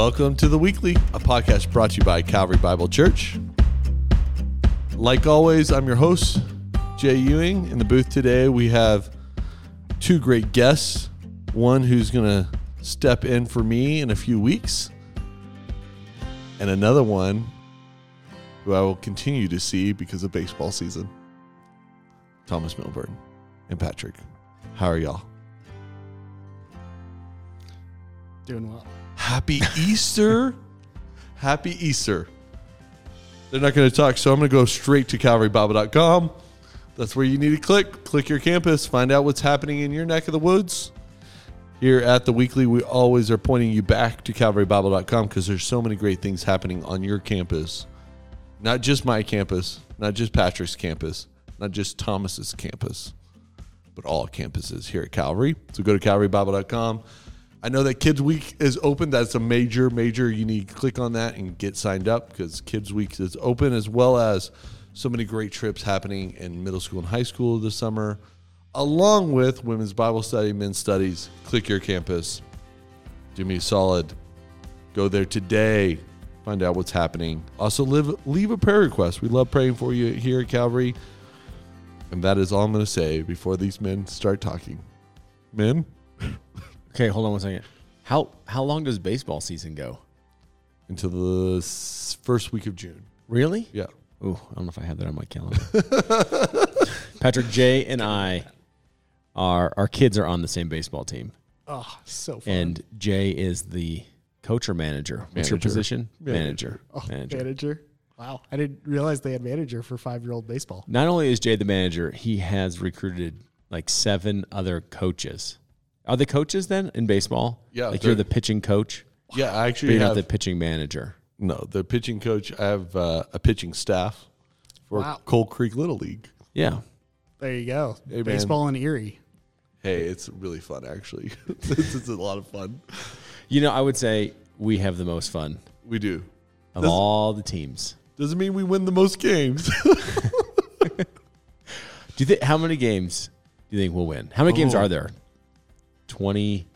Welcome to the weekly, a podcast brought to you by Calvary Bible Church. Like always, I'm your host, Jay Ewing. In the booth today, we have two great guests. One who's going to step in for me in a few weeks, and another one who I will continue to see because of baseball season. Thomas Milburn and Patrick. How are y'all? Doing well. Happy Easter. Happy Easter. They're not going to talk, so I'm going to go straight to calvarybible.com. That's where you need to click. Click your campus, find out what's happening in your neck of the woods. Here at the weekly, we always are pointing you back to calvarybible.com because there's so many great things happening on your campus. Not just my campus, not just Patrick's campus, not just Thomas's campus, but all campuses here at Calvary. So go to calvarybible.com. I know that Kids Week is open. That's a major, major. You need to click on that and get signed up because Kids Week is open, as well as so many great trips happening in middle school and high school this summer, along with women's Bible study, men's studies. Click your campus. Do me a solid. Go there today. Find out what's happening. Also, live, leave a prayer request. We love praying for you here at Calvary. And that is all I'm going to say before these men start talking. Men? Okay, hold on one second. How how long does baseball season go? until the s- first week of June. Really? Yeah. Ooh, I don't know if I have that on my calendar. Patrick J and I are our kids are on the same baseball team, Oh, so fun. and Jay is the coach or manager. What's your Manager. position? Manager. Manager. oh, Manager. manager. Wow, I didn't realize they had manager for five year old baseball. Not only is Jay the manager, he has recruited like seven other coaches. Are the coaches then in baseball? Yeah, like you're the pitching coach, Yeah, I but actually you're have not the pitching manager. no the pitching coach. I have uh, a pitching staff for Wow. Coal Creek Little League. Yeah. There you go. Hey, man. baseball in Erie. Hey, it's really fun actually. it's, is a lot of fun. You know, I would say we have the most fun We do. of Does- all the teams. Doesn't mean we win the most games. Do you think how many games do you think we'll win? How many games Oh. are there? Twenty,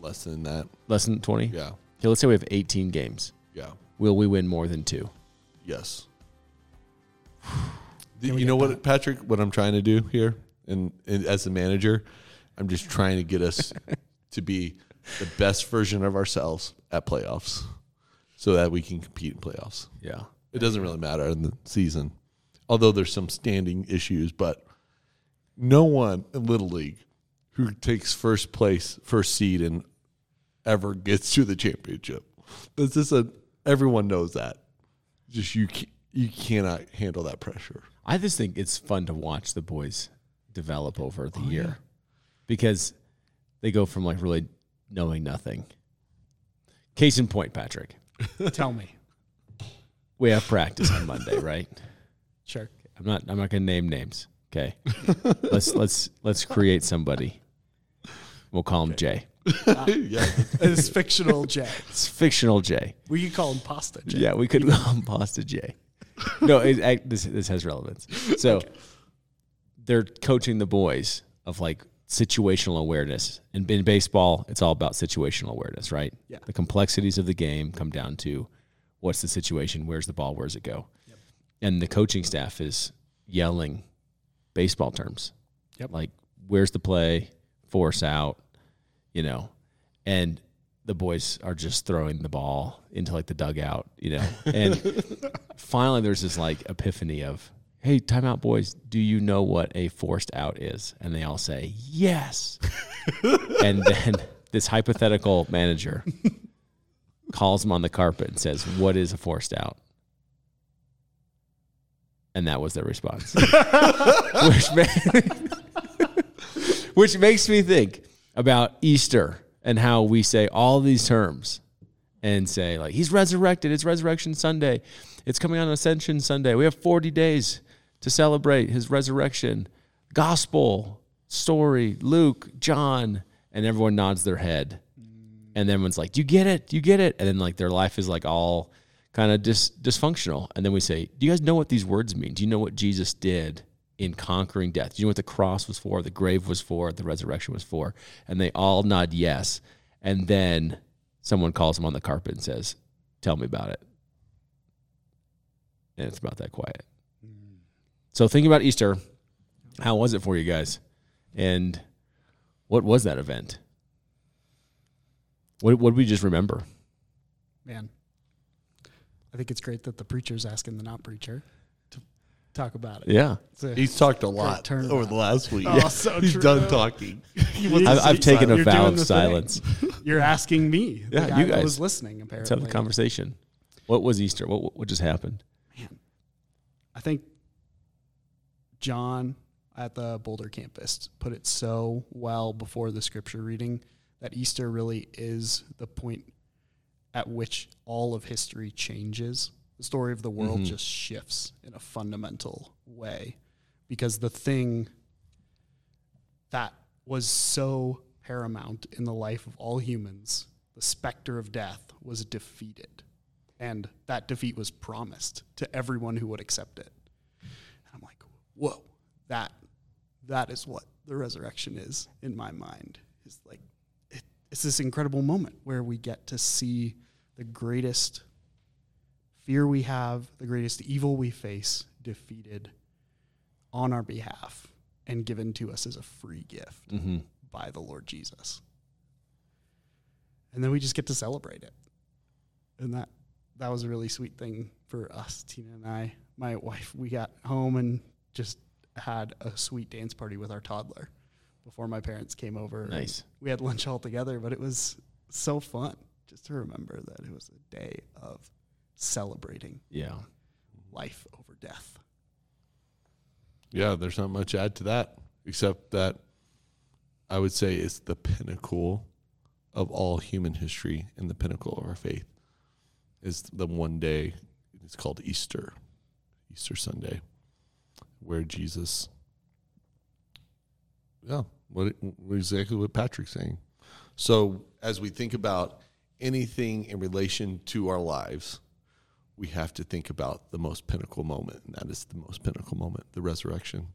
Less than that. less than twenty. Yeah. Okay, let's say we have eighteen games. Yeah. Will we win more than two? Yes. you get know what, Patrick? What I'm trying to do here, and, and as a manager, I'm just trying to get us to be the best version of ourselves at playoffs, so that we can compete in playoffs. Yeah. It doesn't really matter in the season, although there's some standing issues. But no one in Little League who takes first place, first seed, and ever gets to the championship. That's just a everyone knows that. Just you, you cannot handle that pressure. I just think it's fun to watch the boys develop over Oh, the year because they go from like really knowing nothing. Case in point, Patrick. Tell me. We have practice on Monday, right? Sure. I'm not. I'm not going to name names. Okay. let's let's let's create somebody. We'll call him Jay. Ah. yeah, It's fictional Jay. It's fictional Jay. We could call him Pasta Jay. Yeah, we could call him Pasta J. No, it, I, this this has relevance. So they're coaching the boys of like situational awareness. And in baseball, it's all about situational awareness, right? Yeah. The complexities of the game come down to what's the situation, where's the ball, where's it go, and the coaching staff is yelling baseball terms. Yep. Like where's the play, force out, you know, and the boys are just throwing the ball into like the dugout, you know. And finally, there's this like epiphany of, "Hey, timeout, boys! Do you know what a forced out is?" And they all say, "Yes." and then this hypothetical manager calls them on the carpet and says, "What is a forced out?" And that was their response, which ma- which makes me think about Easter and how we say all these terms and say like he's resurrected. It's resurrection sunday. It's coming on ascension sunday. We have 40 days to celebrate his resurrection. Gospel story luke john and everyone nods their head. And then everyone's like do you get it? Do you get it? And then like their life is like all kind of dis- dysfunctional. And then we say do you guys know what these words mean? Do you know what jesus did in conquering death. Do you know what the cross was for the grave was for the resurrection was for? And they all nod yes. And then someone calls him on the carpet and says, "Tell me about it," and it's about that quiet. Mm. So thinking about Easter, how was it for you guys, and what was that event? What what did we just remember? Man, I think it's great that the preacher's asking the not preacher talk about it. Yeah, It's a- He's talked a lot turnaround. over the last week. Oh, so He's true. done talking. I've, I've taken a vow of the thing. silence. You're asking me. The Yeah, guy you guys. was listening. Let's Apparently, have the conversation. What was Easter? What what- what just happened? Man, I think John at the Boulder campus put it so well before the scripture reading that Easter really is the point at which all of history changes. The story of the world Mhm. just shifts in a fundamental way because the thing that was so paramount in the life of all humans, the specter of death, was defeated. And that defeat was promised to everyone who would accept it. And I'm like, whoa, that that is what the resurrection is in my mind. Is like it, it's this incredible moment where we get to see the greatest fear we have, the greatest evil we face defeated on our behalf and given to us as a free gift Mm-hmm. by the Lord Jesus. And then we just get to celebrate it. And that that was a really sweet thing for us, Tina and I. My wife, we got home and just had a sweet dance party with our toddler before my parents came over. Nice. We had lunch all together, but it was so fun just to remember that it was a day of celebrating Yeah. life over death. Yeah, there's not much to add to that except that I would say it's the pinnacle of all human history and the pinnacle of our faith is the one day it's called Easter, Easter Sunday, where Jesus, yeah, what, what exactly what Patrick's saying. So as we think about anything in relation to our lives, we have to think about the most pinnacle moment, and that is the most pinnacle moment, the resurrection.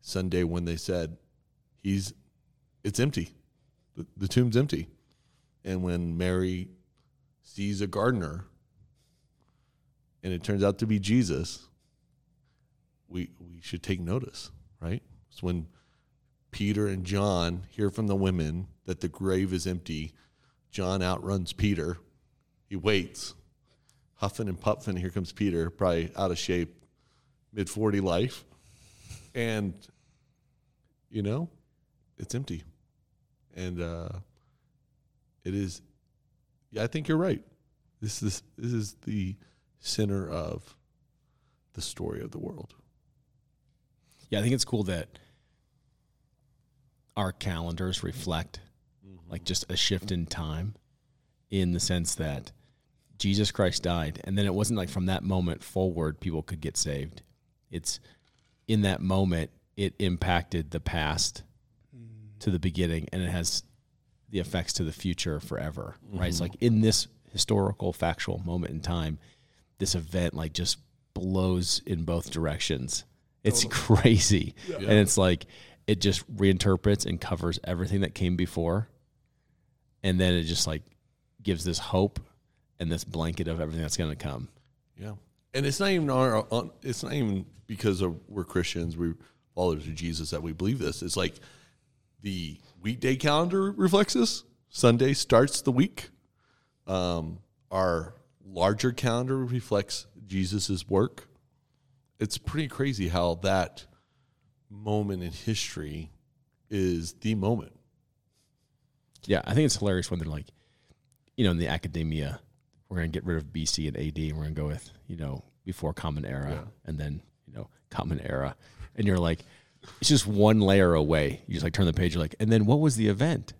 Sunday when they said, He's it's empty. The, the tomb's empty. And when Mary sees a gardener and it turns out to be Jesus, we we should take notice, right? It's when Peter and John hear from the women that the grave is empty. John outruns Peter. He waits huffing and puffing. Here comes Peter, probably out of shape, mid 40 life. And, you know, it's empty. And uh, it is, yeah, I think you're right. This is, this is the center of the story of the world. Yeah, I think it's cool that our calendars reflect like just a shift in time in the sense that Jesus Christ died and then it wasn't like from that moment forward people could get saved. It's in that moment it impacted the past to the beginning and it has the effects to the future forever. Right? It's mm-hmm. like in this historical factual moment in time this event like just blows in both directions. It's crazy. And it's like it just reinterprets and covers everything that came before. And then it just like gives this hope and this blanket of everything that's going to come. Yeah, and it's not even our. It's not even because of we're Christians, we followers of Jesus that we believe this. It's like the weekday calendar reflects this. Sunday starts the week. Um, our larger calendar reflects Jesus's work. It's pretty crazy how that moment in history is the moment. Yeah, I think it's hilarious when they're like, you know, in the academia, we're going to get rid of BC and AD and we're going to go with, you know, before Common Era Yeah. and then, you know, Common Era. And you're like, it's just one layer away. You just like turn the page, you're like, and then what was the event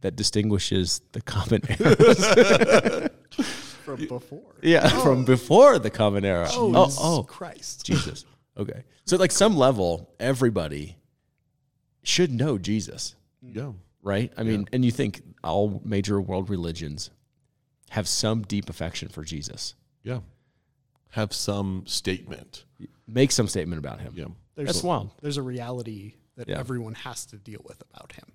that distinguishes the Common Era? From before. yeah, oh. from before the Common Era. Oh, oh, oh, Christ. Jesus. Okay. So, like, some level, everybody should know Jesus. Yeah, right? I mean, and you think all major world religions have some deep affection for Jesus, yeah. Have some statement. make some statement about him. Yeah, There's That's wild. There's a reality that Yeah. everyone has to deal with about him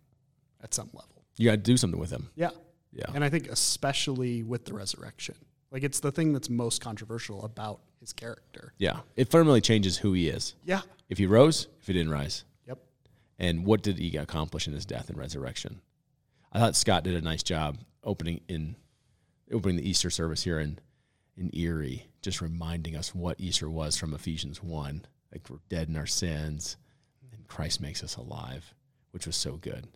at some level. You got to do something with him. Yeah. Yeah. And I think especially with the resurrection. Like it's the thing that's most controversial about his character. Yeah. It fundamentally changes who he is. Yeah. If he rose, if he didn't rise. Yep. And what did he accomplish in his death and resurrection? I thought Scott did a nice job opening in opening the Easter service here in in Erie, just reminding us what Easter was from Ephesians one. Like we're dead in our sins, and Christ makes us alive, which was so good.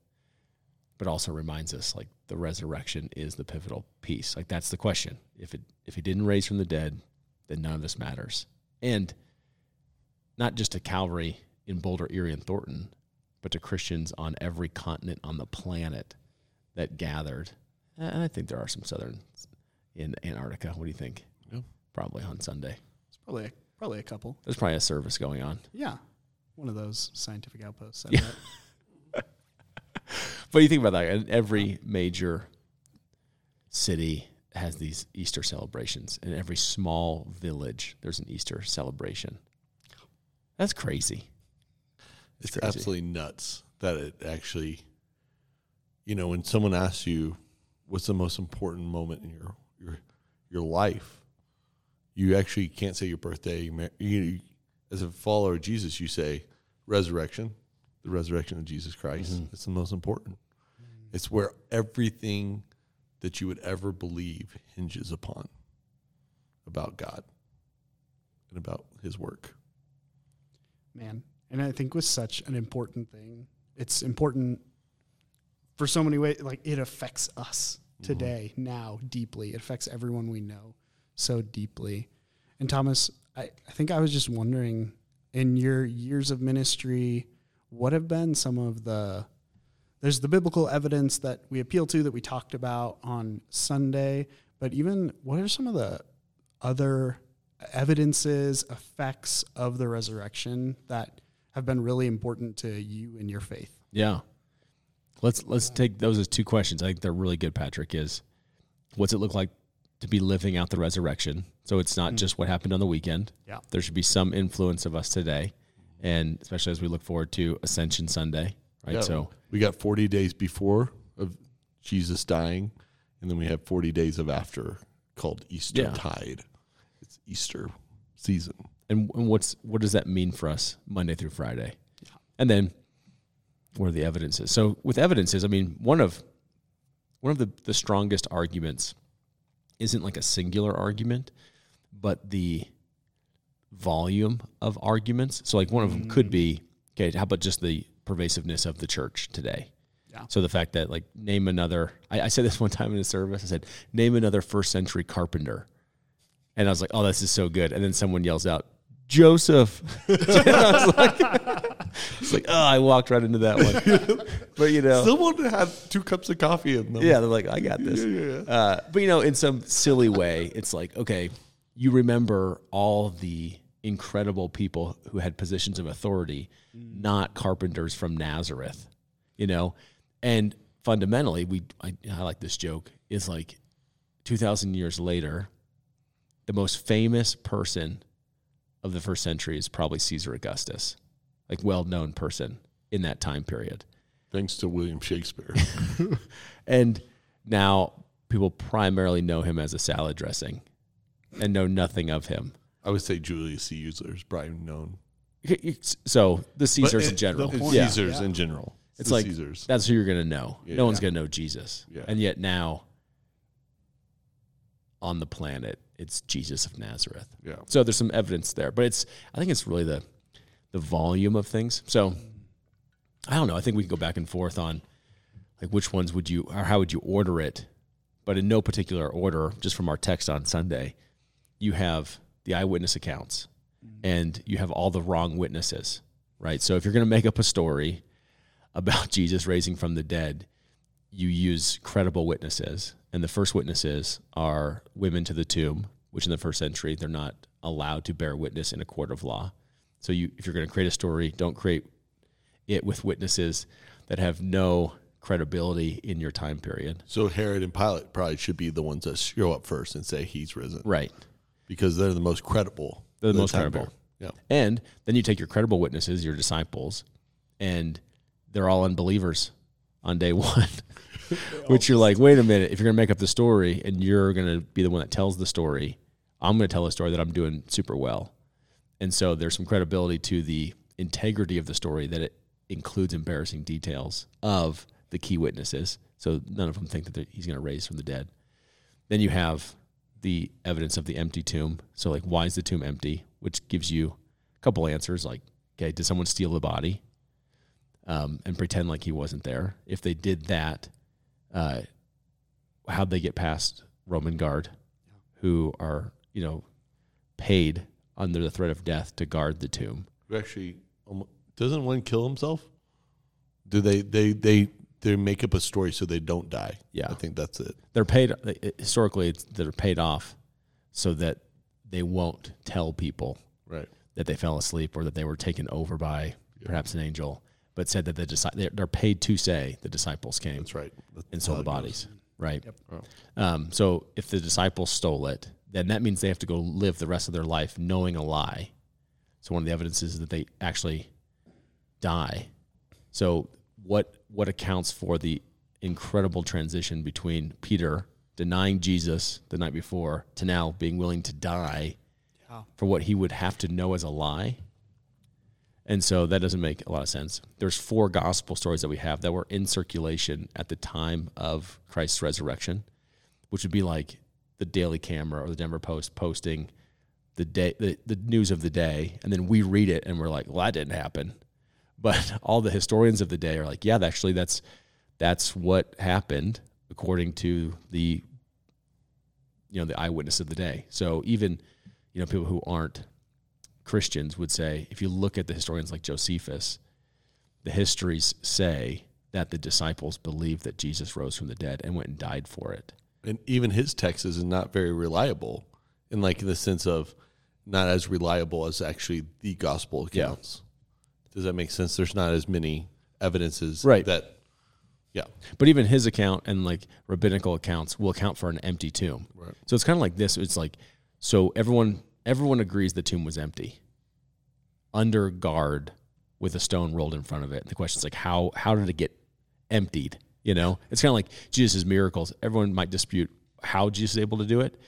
But also reminds us like the resurrection is the pivotal piece. Like that's the question. If it if he didn't raise from the dead, then none of this matters. And not just to Calvary in Boulder, Erie, and Thornton, but to Christians on every continent on the planet that gathered. And I think there are some Southern in Antarctica. What do you think? Yeah. Probably on Sunday. It's probably a, probably a couple. There's probably a service going on. Yeah. One of those scientific outposts. I Yeah. But you think about that, and every major city has these Easter celebrations. In every small village, there's an Easter celebration. That's crazy. It's crazy. absolutely nuts that it actually, you know, when someone asks you what's the most important moment in your your your life, you actually can't say your birthday. You, you as a follower of Jesus, you say resurrection, the resurrection of Jesus Christ. Mm-hmm. It's the most important. It's where everything that you would ever believe hinges upon about God and about His work. man. And I think with such an important thing, it's important for so many ways. Like it affects us mm-hmm. today, now, deeply. It affects everyone we know so deeply. And Thomas, I, I think I was just wondering in your years of ministry, what have been some of the there's the biblical evidence that we appeal to that we talked about on Sunday, but even what are some of the other evidences, effects of the resurrection that have been really important to you in your faith? Yeah. Let's let's take those as two questions. I think they're really good, Patrick, is what's it look like to be living out the resurrection? So it's not just what happened on the weekend. Yeah. There should be some influence of us today. And especially as we look forward to Ascension Sunday. Right. Yeah, So we got 40 days before of Jesus dying, and then we have 40 days of after called Easter Yeah. tide. It's Easter season. and, and what's what does that mean for us Monday through Friday? And then what are the evidences? So with evidences, I mean, one of one of the, the strongest arguments isn't like a singular argument, but the volume of arguments. So like one of them could be, okay, how about just the pervasiveness of the church today? Yeah. So the fact that like name another I, I said this one time in a service, I said, name another first century carpenter. And I was like, oh, this is so good. And then someone yells out, Joseph. I was like, it's like, oh, I walked right into that one. but you know, Someone had two cups of coffee in them. yeah, they're like, I got this. Uh, but you know, in some silly way, it's like, okay, you remember all the incredible people who had positions of authority, not carpenters from Nazareth, you know? And fundamentally, we, I, I like this joke, is like 2,000 years later, the most famous person of the first century is probably Caesar Augustus, like well known person in that time period. Thanks to William Shakespeare. And now people primarily know him as a salad dressing and know nothing of him. I would say Julius Caesar is probably known. So the Caesars But in general. the yeah. Caesars Yeah. in general. It's the like Caesars. that's who you're going to know. Yeah. no one's going to know Jesus. Yeah. And yet now on the planet, it's Jesus of Nazareth. Yeah. So there's some evidence there, but it's I think it's really the the volume of things. So I don't know. I think we can go back and forth on like which ones would you or how would you order it, but in no particular order. Just from our text on Sunday, you have the eyewitness accounts, mm-hmm. and you have all the wrong witnesses. Right. So if you're going to make up a story about Jesus raising from the dead, you use credible witnesses. And the first witnesses are women to the tomb, which in the first century, they're not allowed to bear witness in a court of law. So you, if you're going to create a story, don't create it with witnesses that have no credibility in your time period. So Herod and Pilate probably should be the ones that show up first and say he's risen Right. because they're the most credible. They're the in most credible. period. Yeah. And then you take your credible witnesses, your disciples, and they're all unbelievers. on day one. Which you're like, wait a minute, if you're gonna make up the story and you're gonna be the one that tells the story, I'm gonna tell a story that I'm doing super well. And so there's some credibility to the integrity of the story that it includes embarrassing details of the key witnesses. So none of them think that he's going to raise from the dead. Then you have the evidence of the empty tomb. So, like, why is the tomb empty? Which gives you a couple answers. Like, okay, did someone steal the body um, and pretend like he wasn't there? If they did that, uh, how'd they get past Roman guard, who are you know paid under the threat of death to guard the tomb? Actually, doesn't one kill himself? Do they they they they make up a story so they don't die? Yeah. I think that's it. they're paid historically it's, they're paid off so that they won't tell people Right. that they fell asleep or that they were taken over by perhaps an angel but said that the they're, paid to say the disciples came That's right. That's and stole the it goes. bodies right Oh. um, so if the disciples stole it then that means they have to go live the rest of their life knowing a lie so one of the evidences is that they actually die so what what accounts for the incredible transition between Peter denying Jesus the night before to now being willing to die for what he would have to know as a lie? And so that doesn't make a lot of sense. There's four gospel stories that we have that were in circulation at the time of Christ's resurrection, which would be like the Daily Camera or the Denver Post posting the day the, the news of the day and then we read it and we're like, well that didn't happen but all the historians of the day are like, yeah, actually, that's that's what happened according to the you know the eyewitness of the day. So even you know people who aren't Christians would say, if you look at the historians like Josephus, the histories say that the disciples believed that Jesus rose from the dead and went and died for it. And even his text is not very reliable, in like in the sense of not as reliable as actually the gospel Yeah. accounts. Does that make sense? There's not as many evidences Right. that yeah. But even his account and like rabbinical accounts will account for an empty tomb. Right. So it's kind of like this. It's like so everyone everyone agrees the tomb was empty, under guard, with a stone rolled in front of it. The question is like how how did it get emptied? You know, it's kind of like Jesus' miracles. Everyone might dispute how Jesus is able to do it,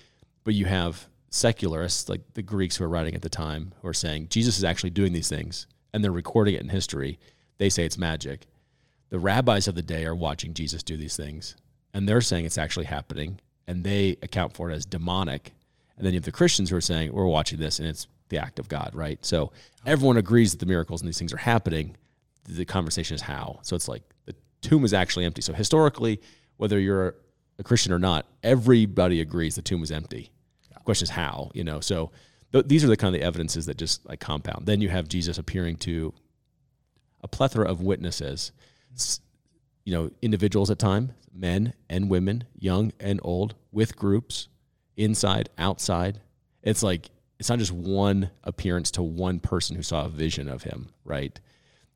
but you have secularists like the Greeks who are writing at the time who are saying Jesus is actually doing these things, and they're recording it in history. They say it's magic the rabbis of the day are watching Jesus do these things, and they're saying it's actually happening, and they account for it as demonic. And then you have the Christians who are saying we're watching this, and it's the act of God, right? So everyone agrees that the miracles and these things are happening. The conversation is how. So it's like the tomb is actually empty. So historically, whether you're a Christian or not, everybody agrees the tomb is empty. The question is how, you know. So th- these are the kind of the evidences that just like compound. Then you have Jesus appearing to a plethora of witnesses, you know, individuals at time, men and women, young and old, with groups, inside, outside. It's like it's not just one appearance to one person who saw a vision of him, right?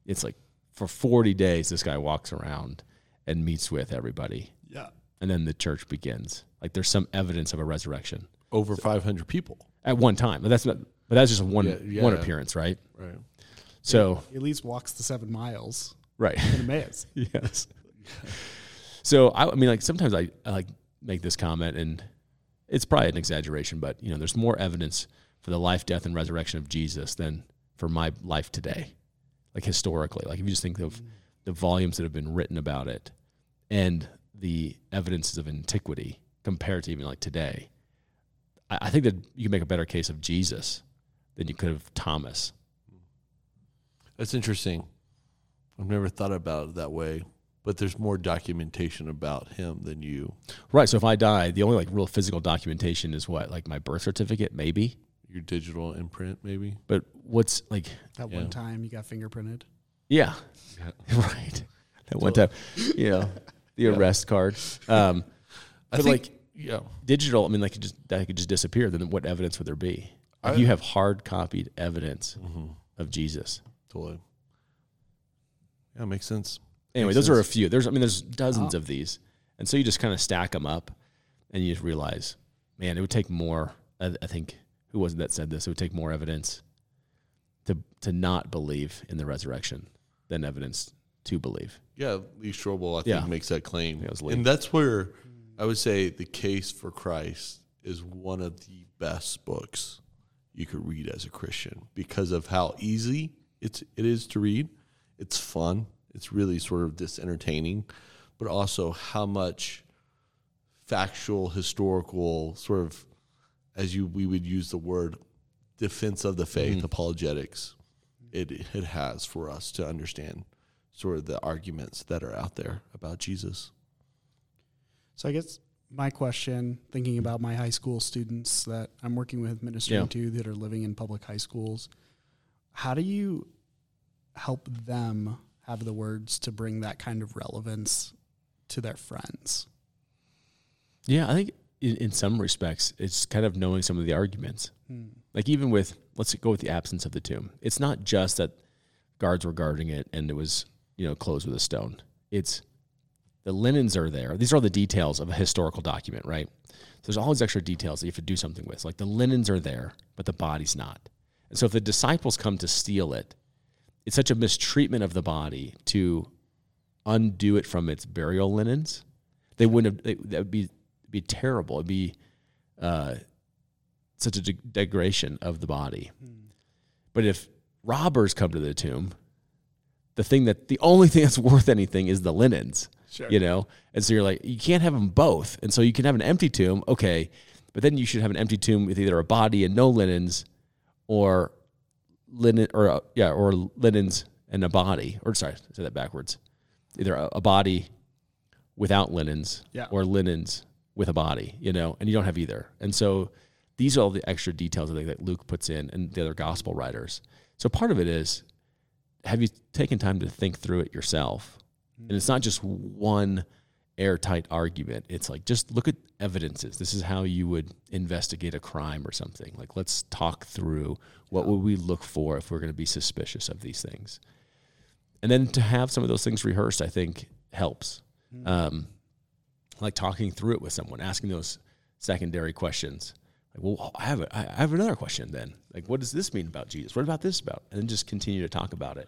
It's like for 40 days this guy walks around and meets with everybody. Yeah. And then the church begins. Like there's some evidence of a resurrection Over 500 people. at one time. But that's not, but that's just one Yeah, yeah. one appearance, right? Right. So, He at least walks the seven miles right. in Emmaus. yes. So I, I mean, like sometimes I, I like make this comment, and it's probably an exaggeration, but you know, there's more evidence for the life, death, and resurrection of Jesus than for my life today, like historically. Like if you just think of mm. the volumes that have been written about it, and the evidences of antiquity compared to even like today, I, I think that you can make a better case of Jesus than you could of Thomas. That's interesting. I've never thought about it that way, but there's more documentation about him than you. Right. So if I die, the only like real physical documentation is what, like my birth certificate, maybe. Your digital imprint, maybe. But what's like, That Yeah. one time you got fingerprinted. yeah, Yeah. right. That one time, you know, the arrest card. Um, I but think, like yeah, digital, I mean, like just that could just disappear. Then what evidence would there be? Like I- you have hard copied evidence Mm-hmm. of Jesus. totally. Yeah, makes sense. Anyway, Makes those are a few. There's, I mean, there's dozens of these, and so you just kind of stack them up, and you just realize, man, it would take more. I, I think who was it that said this? It would take more evidence to to not believe in the resurrection than evidence to believe. Yeah, Lee Strobel, I think, Yeah. makes that claim. Yeah, it was Lee. and that's where I would say The Case for Christ is one of the best books you could read as a Christian because of how easy it's it is to read. It's fun. It's really sort of this entertaining, but also how much factual, historical, sort of as you we would use the word defense of the faith, mm-hmm. apologetics, it it has for us to understand sort of the arguments that are out there about Jesus. So I guess my question, thinking about my high school students that I'm working with, ministering Yeah. to, that are living in public high schools, how do you help them have the words to bring that kind of relevance to their friends? Yeah, I think in, in some respects, it's kind of knowing some of the arguments. Hmm. Like even with, let's go with the absence of the tomb. It's not just that guards were guarding it and it was, you know, closed with a stone. It's the linens are there. These are all the details of a historical document, right? So there's all these extra details that you have to do something with. Like the linens are there, but the body's not. And so if the disciples come to steal it, it's such a mistreatment of the body to undo it from its burial linens. They wouldn't have. They, that would be be terrible. It'd be uh, such a de- degradation of the body. But if robbers come to the tomb, the thing that the only thing that's worth anything is the linens. Sure. You know, and so you're like, you can't have them both. And so you can have an empty tomb, okay, but then you should have an empty tomb with either a body and no linens, or linen, or uh, yeah, or linens and a body. Or sorry, said that backwards. Either a, a body without linens, Yeah. or linens with a body. You know, and you don't have either. And so these are all the extra details I think that Luke puts in and the other gospel writers. So part of it is have you taken time to think through it yourself? And it's not just one airtight argument. It's like just look at evidences. This is how you would investigate a crime or something. Like let's talk through what would we look for if we're going to be suspicious of these things. And then to have some of those things rehearsed, I think helps. Um, like talking through it with someone, asking those secondary questions. Like, well, I have a, I have another question then. Like, what does this mean about Jesus? What about this about? And then just continue to talk about it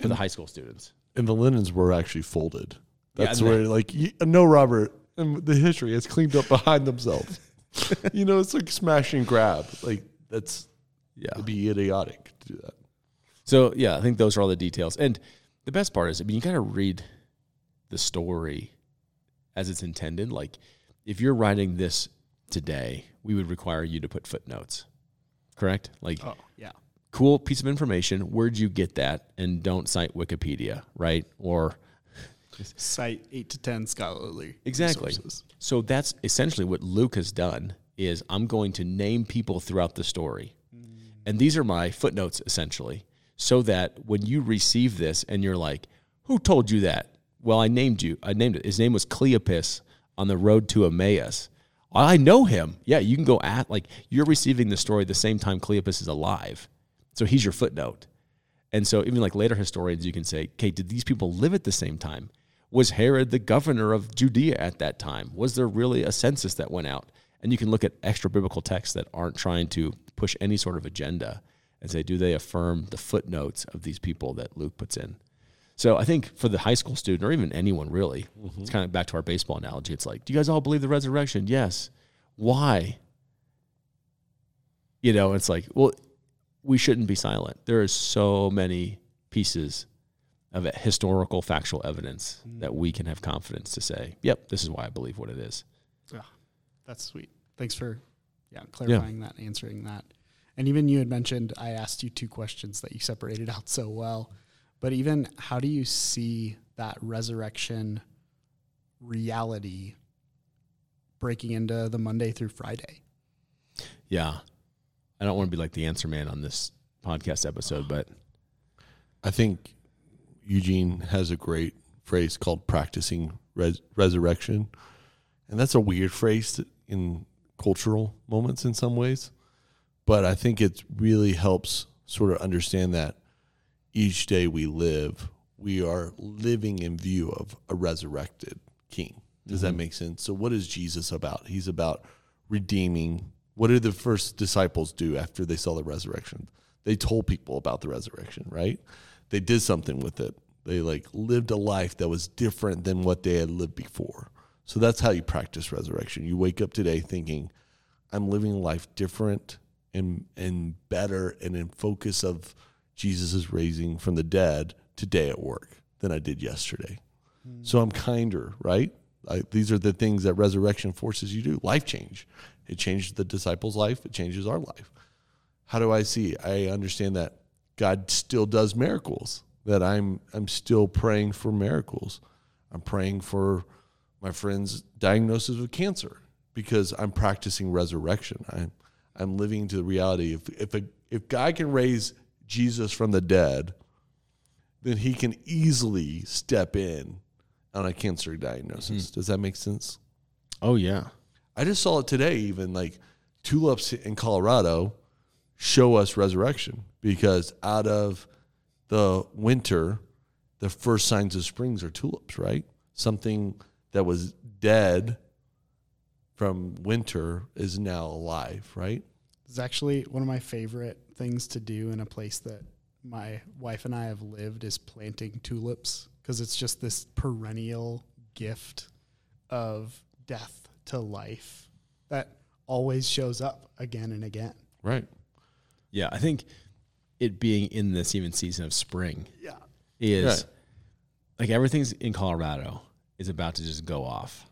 for the high school students. And the linens were actually folded. That's and where, like, you, no Robert and the history has cleaned up behind themselves. you know, it's like smash and grab. Like, that's, Yeah. it'd be idiotic to do that. So yeah, I think those are all the details. And the best part is, I mean, you gotta read the story as it's intended. Like, if you're writing this today, we would require you to put footnotes. Correct? Like, Oh, yeah. cool piece of information. Where'd you get that? And don't cite Wikipedia, right? Or Cite eight to 10 scholarly. Exactly. resources. So that's essentially what Luke has done is I'm going to name people throughout the story. Mm. And these are my footnotes essentially so that when you receive this and you're like, "Who told you that?" Well, I named you. I named it. His name was Cleopas on the road to Emmaus. I know him. Yeah, you can go at like you're receiving the story the same time Cleopas is alive. So he's your footnote. And so even like later historians, you can say, okay, did these people live at the same time? Was Herod the governor of Judea at that time? Was there really a census that went out? And you can look at extra biblical texts that aren't trying to push any sort of agenda and say, do they affirm the footnotes of these people that Luke puts in? So I think for the high school student or even anyone really, mm-hmm. it's kind of back to our baseball analogy. It's like, do you guys all believe the resurrection? Yes. Why? You know, it's like, well, we shouldn't be silent. There is so many pieces of historical factual evidence mm. that we can have confidence to say, yep, this is why I believe what it is. Yeah, that's sweet. Thanks for yeah clarifying that, answering that. And even you had mentioned I asked you two questions that you separated out so well. But even how do you see that resurrection reality breaking into the Monday through Friday? Yeah. I don't want to be like the answer man on this podcast episode, but I think Eugene has a great phrase called practicing res- resurrection. And that's a weird phrase in cultural moments in some ways. But I think it really helps sort of understand that each day we live, we are living in view of a resurrected king. Does that mm-hmm. make sense? So, what is Jesus about? He's about redeeming. What did the first disciples do after they saw the resurrection? They told people about the resurrection, right? They did something with it. They like lived a life that was different than what they had lived before. So that's how you practice resurrection. You wake up today thinking, I'm living a life different and and better and in focus of Jesus is raising from the dead today at work than I did yesterday. Hmm. So I'm kinder, right? I, these are the things that resurrection forces you to do. Life change. It changed the disciples' life. It changes our life. How do I see? I understand that God still does miracles. That I'm I'm still praying for miracles. I'm praying for my friend's diagnosis of cancer because I'm practicing resurrection. I'm I'm living to the reality. If if a, if God can raise Jesus from the dead, then He can easily step in on a cancer diagnosis. Mm-hmm. Does that make sense? Oh yeah. I just saw it today. Even like tulips in Colorado show us resurrection because out of the winter, the first signs of springs are tulips. Right, something that was dead from winter is now alive. Right. It's actually one of my favorite things to do in a place that my wife and I have lived is planting tulips because it's just this perennial gift of death to life that always shows up again and again. Right. Yeah, I think it being in this even season of spring Yeah. is Right. like everything's in Colorado is about to just go off,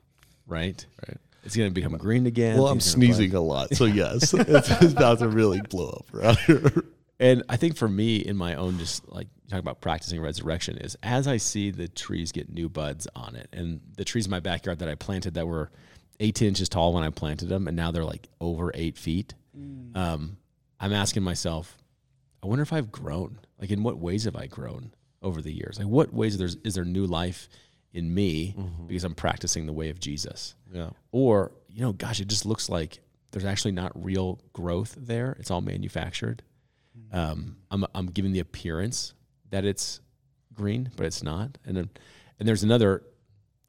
right? Right. It's going to become green again. Well, I'm things are sneezing a lot, so yes, it's, it's about to really blow up around here. And I think for me, in my own, just like you talk about practicing resurrection, is as I see the trees get new buds on it, and the trees in my backyard that I planted that were 18 inches tall when I planted them, and now they're like over eight feet. Um, I'm asking myself, I wonder if I've grown. Like, in what ways have I grown over the years? Like, what ways there's is there new life in me because I'm practicing the way of Jesus? Yeah. Or, you know, gosh, it just looks like there's actually not real growth there. It's all manufactured. Um, I'm, I'm giving the appearance that it's green, but it's not. And then, and there's another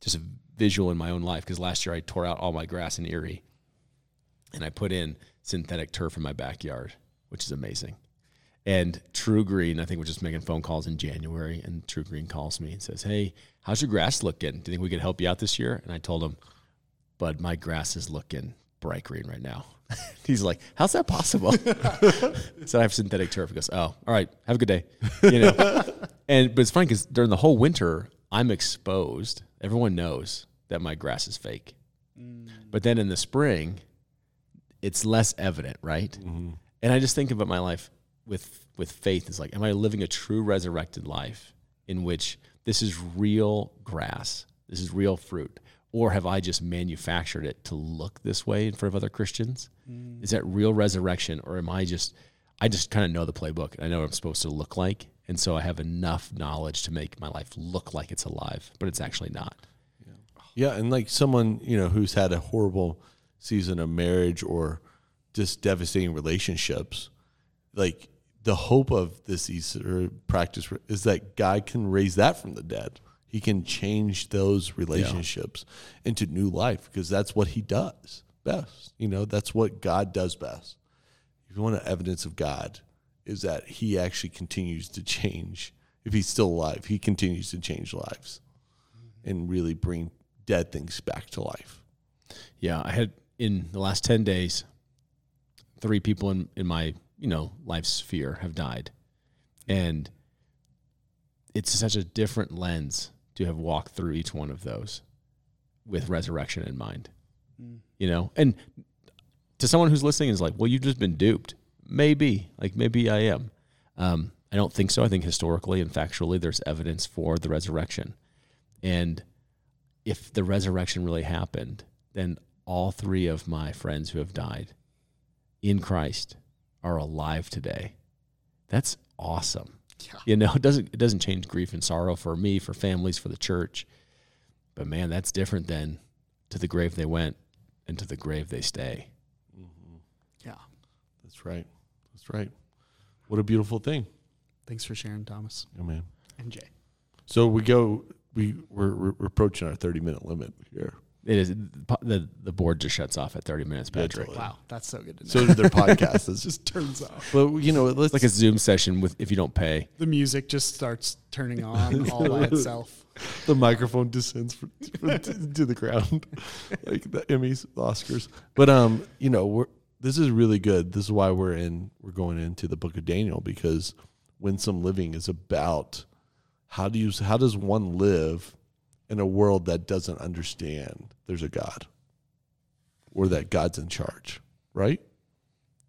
just a visual in my own life because last year I tore out all my grass in Erie and I put in synthetic turf in my backyard, which is amazing. And TruGreen, I think we're just making phone calls in January, and TruGreen calls me and says, "Hey, how's your grass looking? Do you think we could help you out this year?" And I told him, "Bud, my grass is looking bright green right now." He's like, "How's that possible?" so I have synthetic turf. He goes, "Oh, all right. Have a good day." You know, and but it's funny because during the whole winter, I'm exposed. Everyone knows that my grass is fake. Mm. But then in the spring, it's less evident, right? Mm-hmm. And I just think about my life with with faith is like, am I living a true resurrected life in which this is real grass, this is real fruit, or have I just manufactured it to look this way in front of other Christians? Mm. Is that real resurrection, or am I just I just kind of know the playbook. I know what I'm supposed to look like, and so I have enough knowledge to make my life look like it's alive, but it's actually not. Yeah, and like someone you know who's had a horrible season of marriage or just devastating relationships, like the hope of this Easter practice is that God can raise that from the dead. He can change those relationships into new life because that's what He does best. You know, that's what God does best. If you want evidence of God, is that He actually continues to change. If He's still alive, He continues to change lives and really bring dead things back to life. Yeah, I had in the last 10 days, three people in, in my, you know, life sphere have died. And it's such a different lens to have walked through each one of those with resurrection in mind. You know, and to someone who's listening is like, well, you've just been duped. Maybe, like maybe I am. Um, I don't think so. I think historically and factually, there's evidence for the resurrection. And if the resurrection really happened, then all three of my friends who have died in Christ are alive today. That's awesome. Yeah. You know, it doesn't it doesn't change grief and sorrow for me, for families, for the church. But man, that's different than to the grave they went and to the grave they stay. Mm-hmm. Yeah. That's right. That's right. What a beautiful thing. Thanks for sharing, Thomas Oh man. and Jay. So we go. We we're, we're approaching our thirty minute limit here. It is the the board just shuts off at 30 minutes, Patrick. totally. Wow, that's so good to know. So did their podcast. It's just just turns off. but you know, It's like a Zoom session with if you don't pay. The music just starts turning on all by itself. the microphone descends for, for- to, to the ground, like the Emmys, the Oscars. But um, you know, we're this is really good. This is why we're in. We're going into the Book of Daniel because winsome living is about how do you how does one live in a world that doesn't understand there's a God or that God's in charge, right?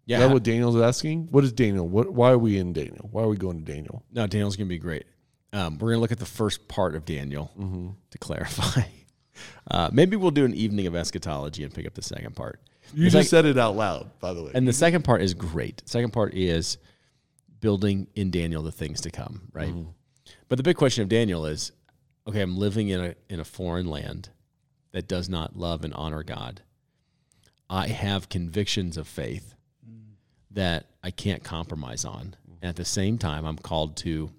Yeah. Is that what Daniel's asking? What is Daniel? What? Why are we in Daniel? Why are we going to Daniel? no, Daniel's going to be great. Um, we're going to look at the first part of Daniel to clarify. Uh, maybe we'll do an evening of eschatology and pick up the second part. You It's just like- said it out loud, by the way. And the second part is great. Second part is building in Daniel the things to come, right? But the big question of Daniel is, okay, I'm living in a in a foreign land that does not love and honor God. I have convictions of faith that I can't compromise on. And at the same time, I'm called to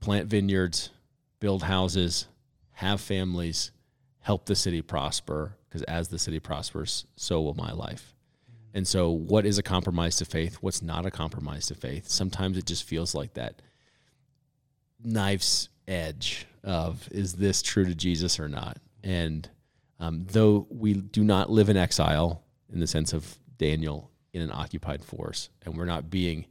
plant vineyards, build houses, have families, help the city prosper, because as the city prospers, so will my life. And so, what is a compromise to faith? What's not a compromise to faith? Sometimes it just feels like that knife's edge of is this true to Jesus or not? And um, though we do not live in exile in the sense of Daniel in an occupied force, and we're not being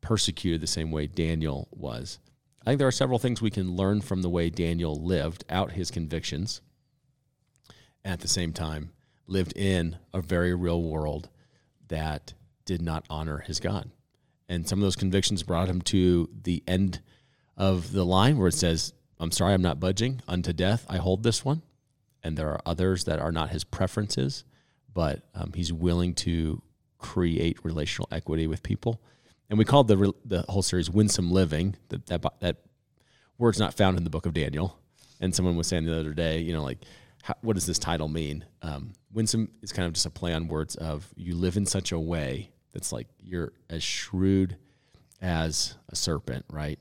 persecuted the same way Daniel was, I think there are several things we can learn from the way Daniel lived out his convictions and at the same time lived in a very real world that did not honor his God. And some of those convictions brought him to the end of the line where it says, I'm sorry, I'm not budging. Unto death, I hold this one. And there are others that are not his preferences, but um, he's willing to create relational equity with people. And we called the, re- the whole series Winsome Living. That, that, that word's not found in the book of Daniel. And someone was saying the other day, you know, like, how, what does this title mean? Um, winsome is kind of just a play on words of you live in such a way that's like you're as shrewd as a serpent, right?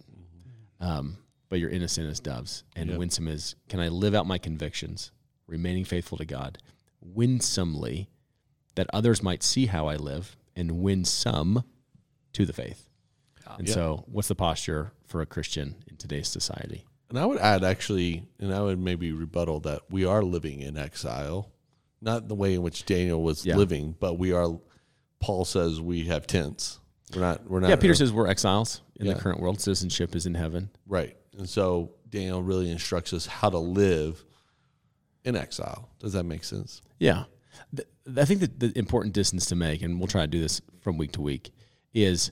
Um, but you're innocent as doves. And Yep. winsome is can I live out my convictions, remaining faithful to God, winsomely, that others might see how I live and win some to the faith. And Yeah. so, what's the posture for a Christian in today's society? And I would add actually, and I would maybe rebuttal that we are living in exile, not the way in which Daniel was Yeah. living, but we are. Paul says we have tents. We're not. We're not. yeah, Peter says we're exiles in Yeah. the current world. Citizenship is in heaven. right, and so Daniel really instructs us how to live in exile. Does that make sense? Yeah. Th- I think that the important distance to make, and we'll try to do this from week to week, is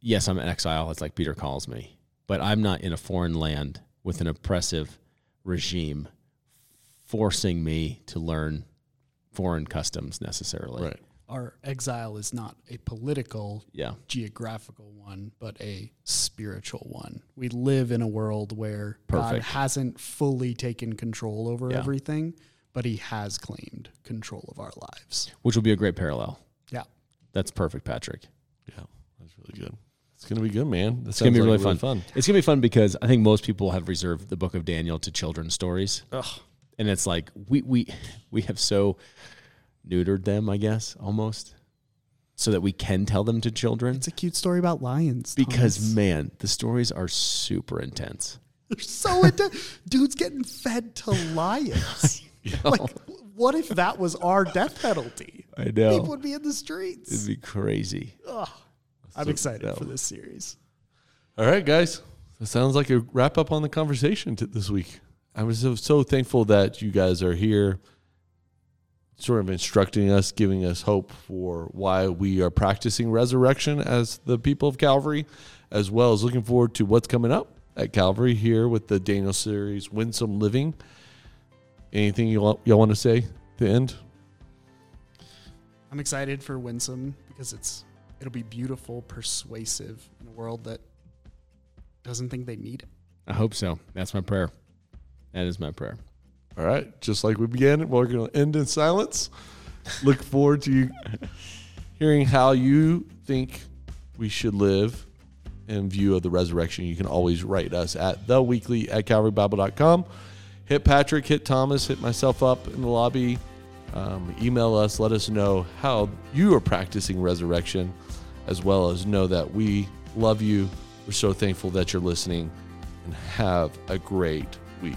yes, I'm in exile. It's like Peter calls me, but I'm not in a foreign land with an oppressive regime forcing me to learn foreign customs necessarily. Right. Our exile is not a political, Yeah. geographical one, but a spiritual one. We live in a world where God hasn't fully taken control over Yeah. everything, but He has claimed control of our lives. Which will be a great parallel. Yeah. That's perfect, Patrick. Yeah, that's really good. It's gonna be good, man. That It's gonna be sounds really, like fun. It's gonna be fun because I think most people have reserved the book of Daniel to children's stories, Ugh. and it's like we we we have so neutered them, I guess, almost, so that we can tell them to children. It's a cute story about lions. because Thomas. man, the stories are super intense. they're so into dudes getting fed to lions. like, what if that was our death penalty? I know. People would be in the streets. it'd be crazy. Ugh. I'm excited for this series. All right, guys. That sounds like a wrap up on the conversation t- this week. I was so, so thankful that you guys are here, sort of instructing us, giving us hope for why we are practicing resurrection as the people of Calvary, as well as looking forward to what's coming up at Calvary here with the Daniel series, Winsome Living. Anything you all, y'all want to say at the end? I'm excited for Winsome because it's it'll be beautiful, persuasive in a world that doesn't think they need it. I hope so. That's my prayer. That is my prayer. All right, just like we began, we're going to end in silence. Look forward to hearing how you think we should live in view of the resurrection. You can always write us at theweekly at calvarybible.com. hit Patrick, hit Thomas, hit myself up in the lobby. Um, email us. Let us know how you are practicing resurrection, as well as know that we love you. We're so thankful that you're listening, and have a great week.